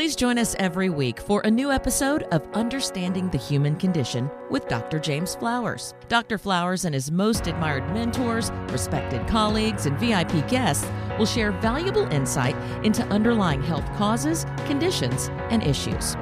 Please join us every week for a new episode of Understanding the Human Condition with Dr. James Flowers. Dr. Flowers and his most admired mentors, respected colleagues, and VIP guests will share valuable insight into underlying health causes, conditions, and issues.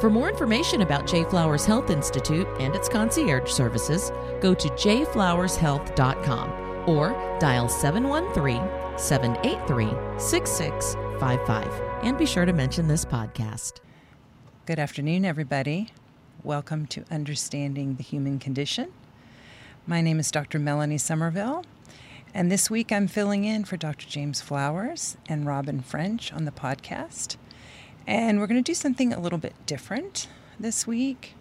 For more information about J. Flowers Health Institute and its concierge services, go to jflowershealth.com or dial 713 783 6655. And be sure to mention this podcast. Good afternoon, everybody. Welcome to Understanding the Human Condition. My name is Dr. Melanie Somerville, and this week I'm filling in for Dr. James Flowers and Robin French on the podcast. And we're going to do something a little bit different this week.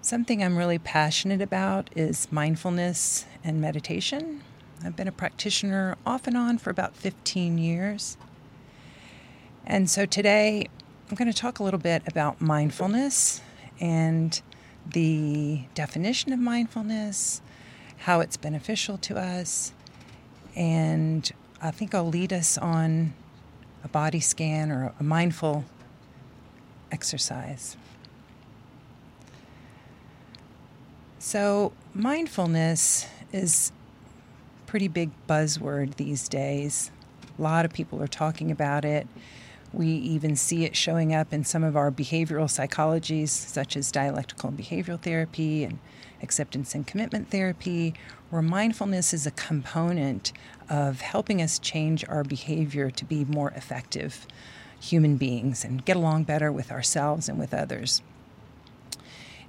Something I'm really passionate about is mindfulness and meditation. I've been a practitioner off and on for about 15 years. And so today I'm going to talk a little bit about mindfulness and the definition of mindfulness, how it's beneficial to us, and I think I'll lead us on a body scan or a mindful exercise. So, mindfulness is pretty big buzzword these days. A lot of people are talking about it. We even see it showing up in some of our behavioral psychologies, such as dialectical and behavioral therapy and acceptance and commitment therapy, where mindfulness is a component of helping us change our behavior to be more effective human beings and get along better with ourselves and with others.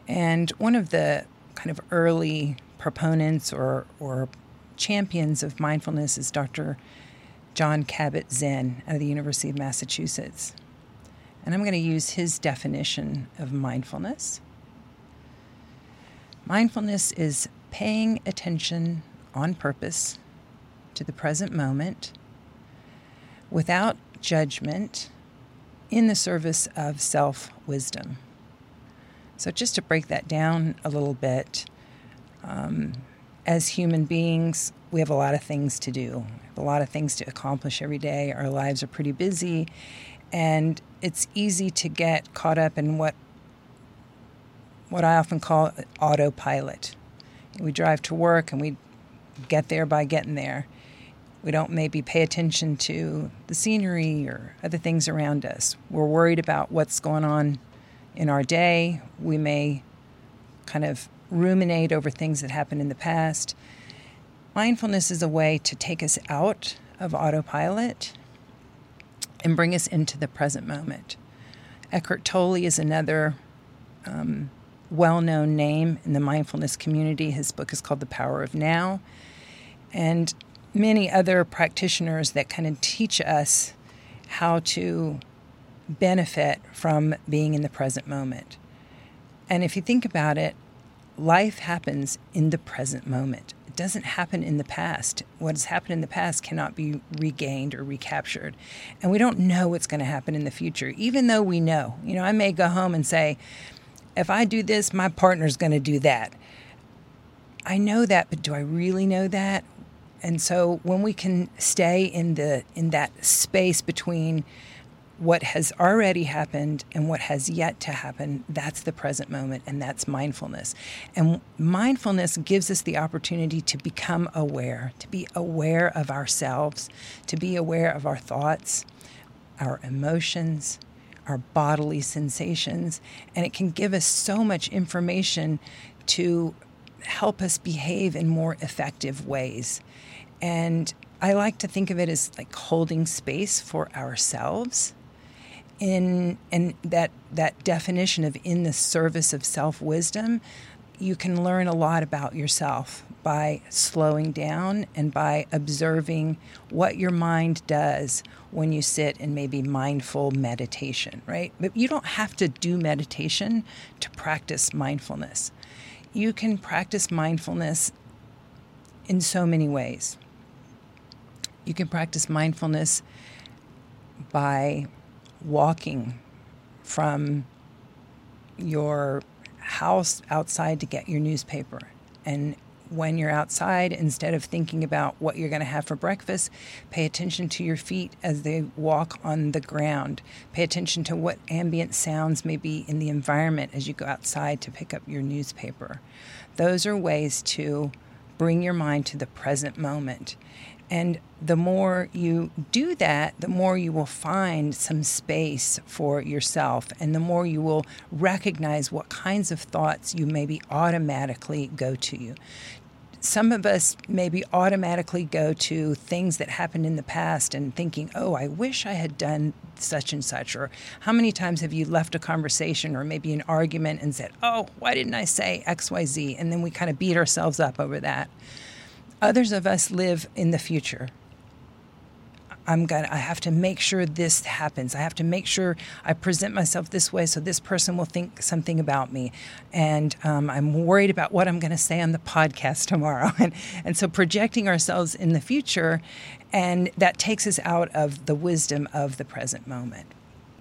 And one of the kind of early proponents or, or champions of mindfulness is Dr. Jon Kabat-Zinn out of the University of Massachusetts. And I'm going to use his definition of mindfulness. Mindfulness is paying attention on purpose to the present moment without judgment in the service of self wisdom. So, just to break that down a little bit, um, as human beings, we have a lot of things to do, a lot of things to accomplish every day. Our lives are pretty busy, and it's easy to get caught up in what what I often call autopilot. We drive to work and we get there by getting there. We don't maybe pay attention to the scenery or other things around us. We're worried about what's going on in our day. We may kind of ruminate over things that happened in the past. Mindfulness is a way to take us out of autopilot and bring us into the present moment. Eckhart Tolle is another um, well known name in the mindfulness community. His book is called The Power of Now. And many other practitioners that kind of teach us how to benefit from being in the present moment. And if you think about it, life happens in the present moment. Doesn't happen in the past. What has happened in the past cannot be regained or recaptured. And we don't know what's going to happen in the future, even though we know. You know, I may go home and say, if I do this, my partner's going to do that. I know that, but do I really know that? And so when we can stay in the in that space between what has already happened and what has yet to happen, that's the present moment, and that's mindfulness. And mindfulness gives us the opportunity to become aware, to be aware of ourselves, to be aware of our thoughts, our emotions, our bodily sensations, and it can give us so much information to help us behave in more effective ways. And I like to think of it as like holding space for ourselves in and that that definition of in the service of self-wisdom you can learn a lot about yourself by slowing down and by observing what your mind does when you sit in maybe mindful meditation, right? But you don't have to do meditation to practice mindfulness. you can practice mindfulness in so many ways. You can practice mindfulness by walking from your house outside to get your newspaper. And when you're outside, instead of thinking about what you're going to have for breakfast, pay attention to your feet as they walk on the ground. Pay attention to what ambient sounds may be in the environment as you go outside to pick up your newspaper. Those are ways to bring your mind to the present moment. And the more you do that, the more you will find some space for yourself, and the more you will recognize what kinds of thoughts you maybe automatically go to you. Some of us maybe automatically go to things that happened in the past and thinking, oh, I wish I had done such and such. Or how many times have you left a conversation or maybe an argument and said, oh, why didn't I say XYZ? And then we kind of beat ourselves up over that. Others of us live in the future. I'm gonna I have to make sure this happens. I have to make sure I present myself this way so this person will think something about me. And um, I'm worried about what I'm gonna say on the podcast tomorrow. And and so projecting ourselves in the future and that takes us out of the wisdom of the present moment.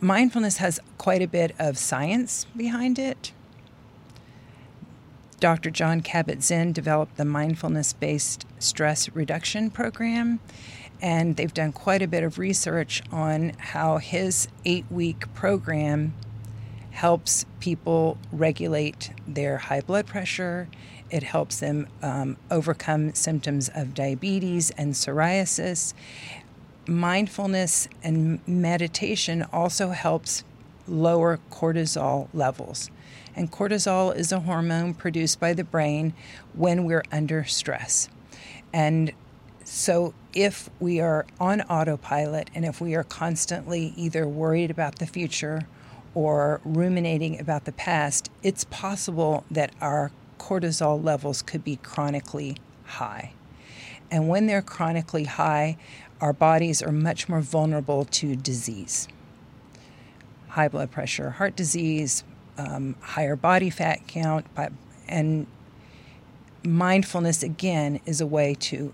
Mindfulness has quite a bit of science behind it. Dr. Jon Kabat-Zinn developed the mindfulness based stress reduction program, and they've done quite a bit of research on how his eight week program helps people regulate their high blood pressure. It helps them um, overcome symptoms of diabetes and psoriasis. Mindfulness and meditation also helps lower cortisol levels. And cortisol is a hormone produced by the brain when we're under stress. And so, if we are on autopilot and if we are constantly either worried about the future or ruminating about the past, it's possible that our cortisol levels could be chronically high. And when they're chronically high, our bodies are much more vulnerable to disease high blood pressure, heart disease, um, higher body fat count, and mindfulness again is a way to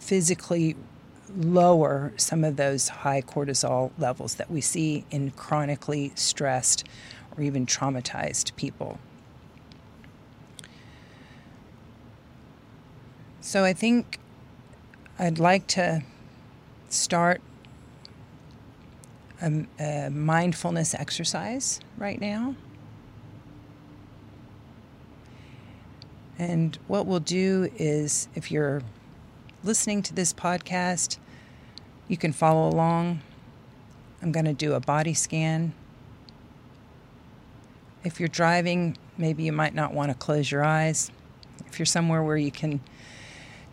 physically lower some of those high cortisol levels that we see in chronically stressed or even traumatized people. So I think I'd like to start a, a mindfulness exercise right now. And what we'll do is, if you're listening to this podcast, you can follow along. I'm going to do a body scan. If you're driving, maybe you might not want to close your eyes. If you're somewhere where you can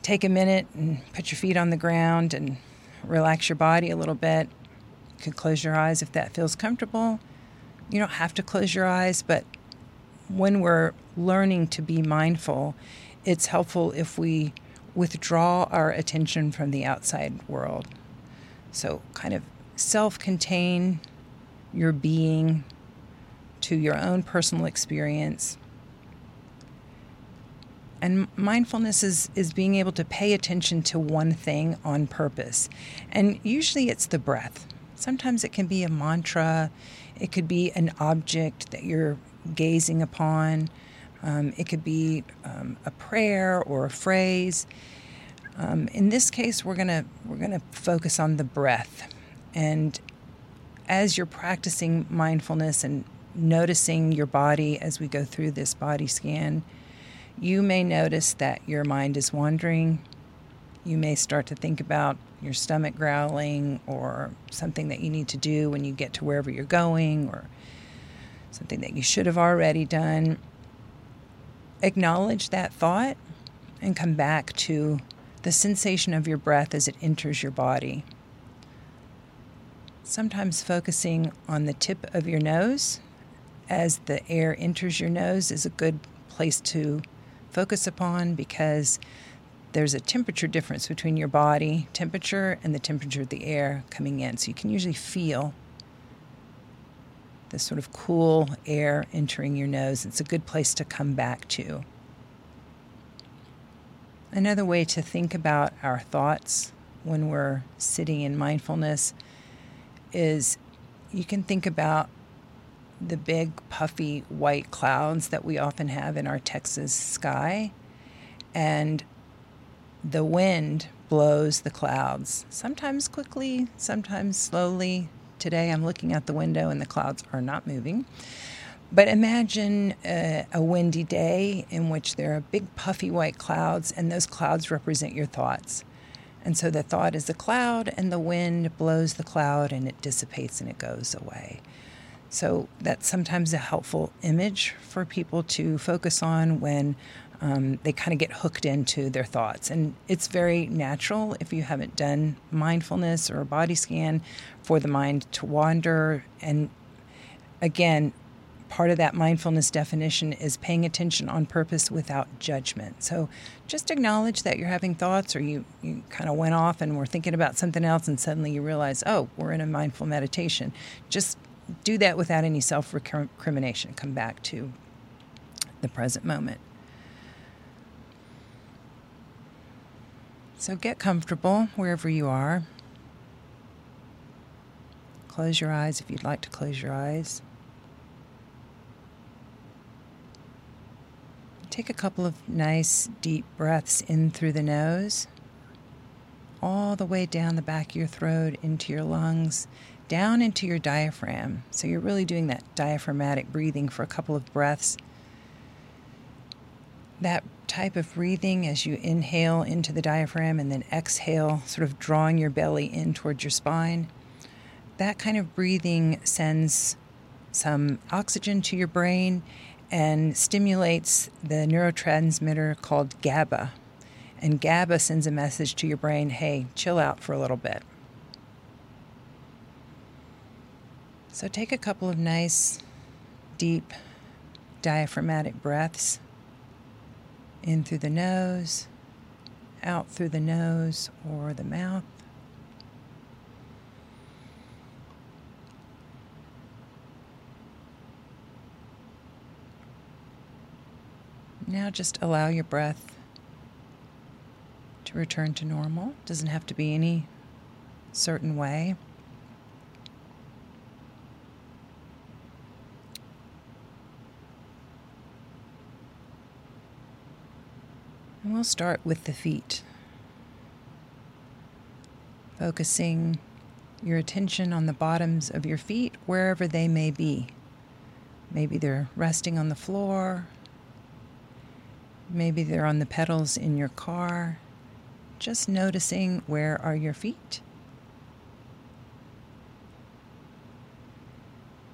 take a minute and put your feet on the ground and relax your body a little bit, you can close your eyes if that feels comfortable. You don't have to close your eyes, but when we're learning to be mindful, it's helpful if we withdraw our attention from the outside world. So, kind of self contain your being to your own personal experience. And mindfulness is, is being able to pay attention to one thing on purpose. And usually it's the breath. Sometimes it can be a mantra, it could be an object that you're gazing upon, um, it could be um, a prayer or a phrase. Um, in this case, we're gonna we're gonna focus on the breath, and as you're practicing mindfulness and noticing your body as we go through this body scan, you may notice that your mind is wandering. You may start to think about your stomach growling or something that you need to do when you get to wherever you're going or something that you should have already done, acknowledge that thought and come back to the sensation of your breath as it enters your body. Sometimes focusing on the tip of your nose as the air enters your nose is a good place to focus upon because there's a temperature difference between your body temperature and the temperature of the air coming in. So you can usually feel the sort of cool air entering your nose. It's a good place to come back to. Another way to think about our thoughts when we're sitting in mindfulness is you can think about the big puffy white clouds that we often have in our Texas sky and the wind blows the clouds, sometimes quickly, sometimes slowly. Today I'm looking out the window and the clouds are not moving. But imagine a, a, windy day in which there are big puffy white clouds, and those clouds represent your thoughts. And so the thought is a cloud, and the wind blows the cloud, and it dissipates and it goes away. So that's sometimes a helpful image for people to focus on when um, they kind of get hooked into their thoughts. And it's very natural if you haven't done mindfulness or a body scan for the mind to wander. And again, part of that mindfulness definition is paying attention on purpose without judgment. So just acknowledge that you're having thoughts or you, you kind of went off and were thinking about something else and suddenly you realize, oh, we're in a mindful meditation. Just do that without any self recrimination. Come back to the present moment. So get comfortable wherever you are. Close your eyes if you'd like to close your eyes. Take a couple of nice deep breaths in through the nose, all the way down the back of your throat into your lungs, down into your diaphragm. So you're really doing that diaphragmatic breathing for a couple of breaths. That type of breathing as you inhale into the diaphragm and then exhale, sort of drawing your belly in towards your spine. That kind of breathing sends some oxygen to your brain and stimulates the neurotransmitter called GABA. And GABA sends a message to your brain hey, chill out for a little bit. So take a couple of nice, deep, diaphragmatic breaths in through the nose, out through the nose or the mouth. Now just allow your breath to return to normal. Doesn't have to be any certain way. We'll start with the feet. Focusing your attention on the bottoms of your feet, wherever they may be. Maybe they're resting on the floor. Maybe they're on the pedals in your car. Just noticing where are your feet.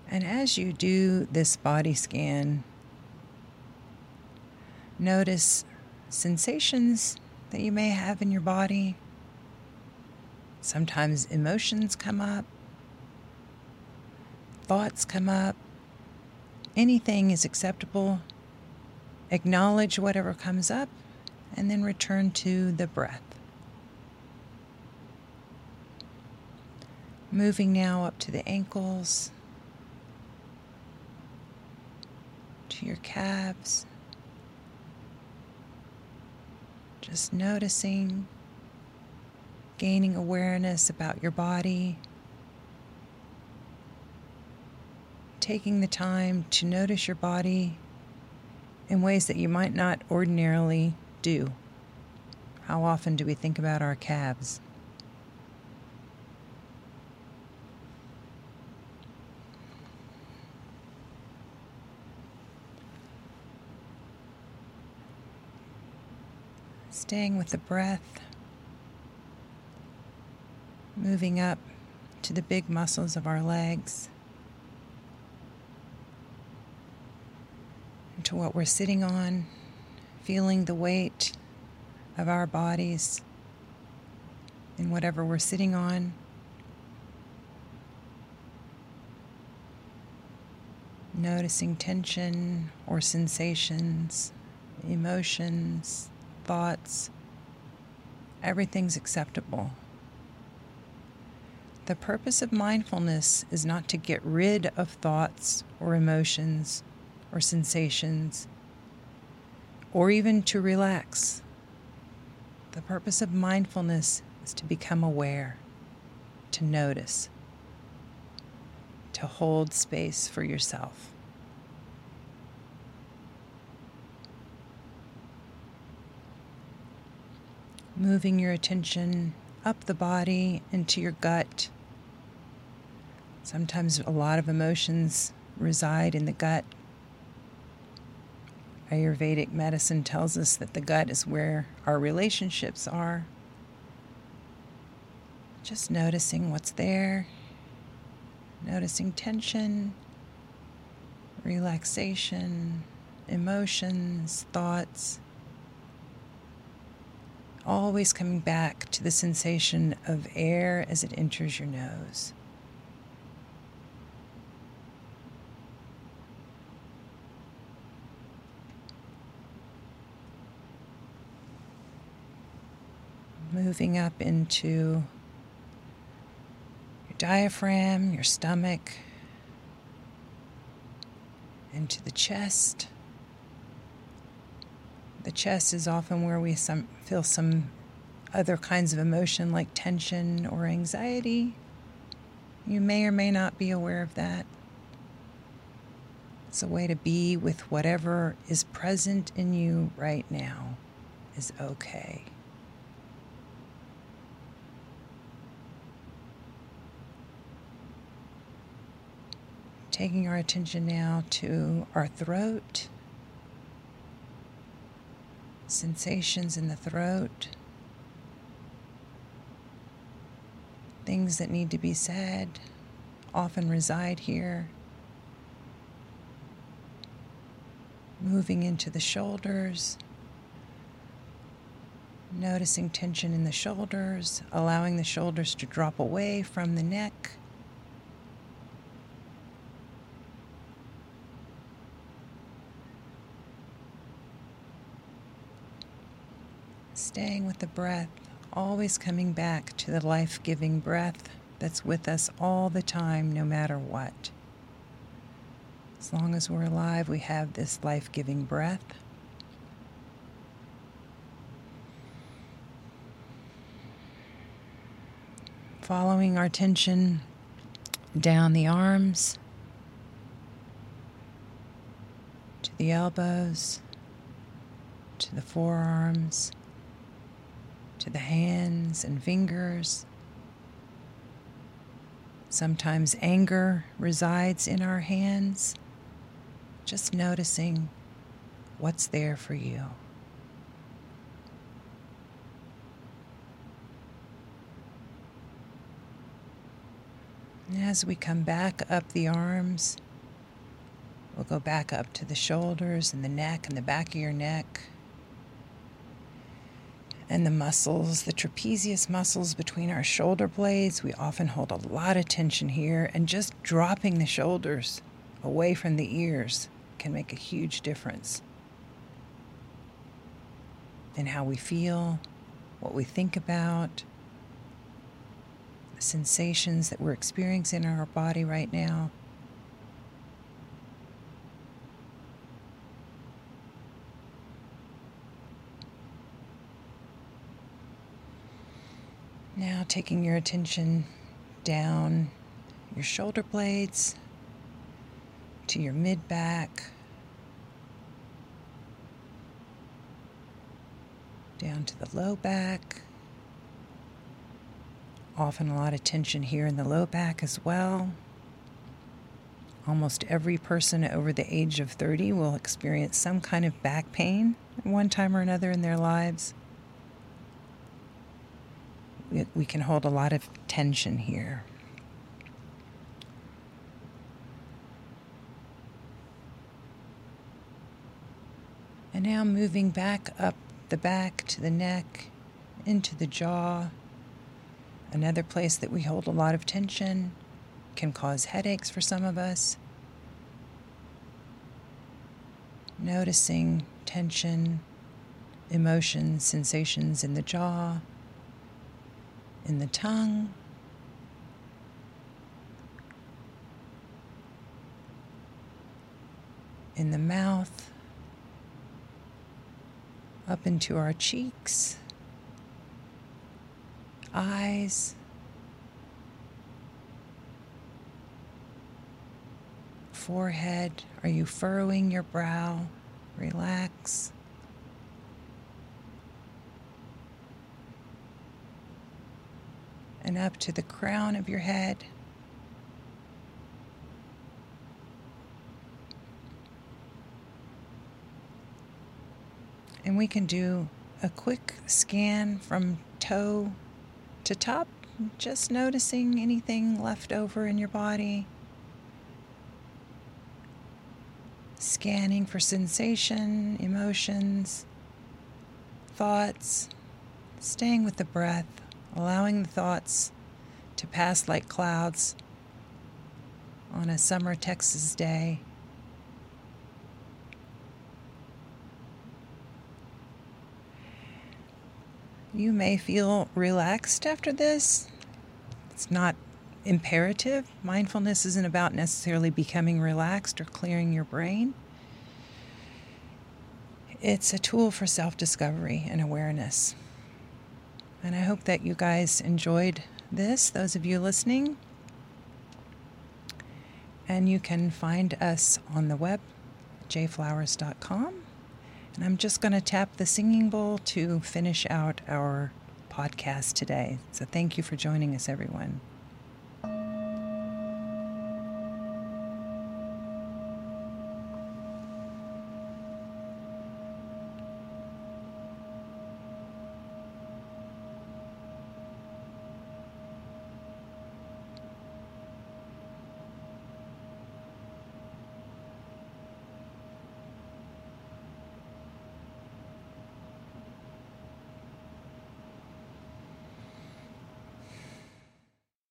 And as you do this body scan, notice sensations that you may have in your body. Sometimes emotions come up, thoughts come up. Anything is acceptable. Acknowledge whatever comes up and then return to the breath. Moving now up to the ankles, to your calves. Just noticing, gaining awareness about your body, taking the time to notice your body in ways that you might not ordinarily do. How often do we think about our calves? Staying with the breath, moving up to the big muscles of our legs, to what we're sitting on, feeling the weight of our bodies in whatever we're sitting on. Noticing tension or sensations, emotions, thoughts, everything's acceptable. The purpose of mindfulness is not to get rid of thoughts or emotions or sensations or even to relax. The purpose of mindfulness is to become aware, to notice, to hold space for yourself. Moving your attention up the body into your gut. Sometimes a lot of emotions reside in the gut. Ayurvedic medicine tells us that the gut is where our relationships are. Just noticing what's there, noticing tension, relaxation, emotions, thoughts. Always coming back to the sensation of air as it enters your nose. moving up into your diaphragm, your stomach, into the chest. Chest is often where we some, feel some other kinds of emotion like tension or anxiety. You may or may not be aware of that. It's a way to be with whatever is present in you right now is okay. Taking our attention now to our throat, sensations in the throat, things that need to be said often reside here. Moving into the shoulders, noticing tension in the shoulders, allowing the shoulders to drop away from the neck. Staying with the breath, always coming back to the life giving breath that's with us all the time, no matter what. As long as we're alive, we have this life giving breath. Following our tension down the arms to the elbows, to the forearms to the hands and fingers. Sometimes anger resides in our hands. Just noticing what's there for you. As we come back up the arms, we'll go back up to the shoulders and the neck and the back of your neck and the muscles, the trapezius muscles between our shoulder blades. We often hold a lot of tension here, and just dropping the shoulders away from the ears can make a huge difference in how we feel, what we think about, the sensations that we're experiencing in our body right now. Now, taking your attention down your shoulder blades to your mid back, down to the low back. Often a lot of tension here in the low back as well. Almost every person over the age of 30 will experience some kind of back pain at one time or another in their lives we, can hold a lot of tension here. And now moving back up the back to the neck, into the jaw. Another place that we hold a lot of tension can cause headaches for some of us. Noticing tension, emotions, sensations in the jaw in the tongue. In the mouth, up into our cheeks, eyes, forehead. Are you furrowing your brow? Relax. And up to the crown of your head. And we can do a quick scan from toe to top, just noticing anything left over in your body. Scanning for sensation, emotions, thoughts, staying with the breath, allowing the thoughts to pass like clouds on a summer Texas day. You may feel relaxed after this. It's not imperative. Mindfulness isn't about necessarily becoming relaxed or clearing your brain. It's a tool for self discovery and awareness. And I hope that you guys enjoyed this, those of you listening. And you can find us on the web, jflowers.com. And I'm just going to tap the singing bowl to finish out our podcast today. So thank you for joining us, everyone.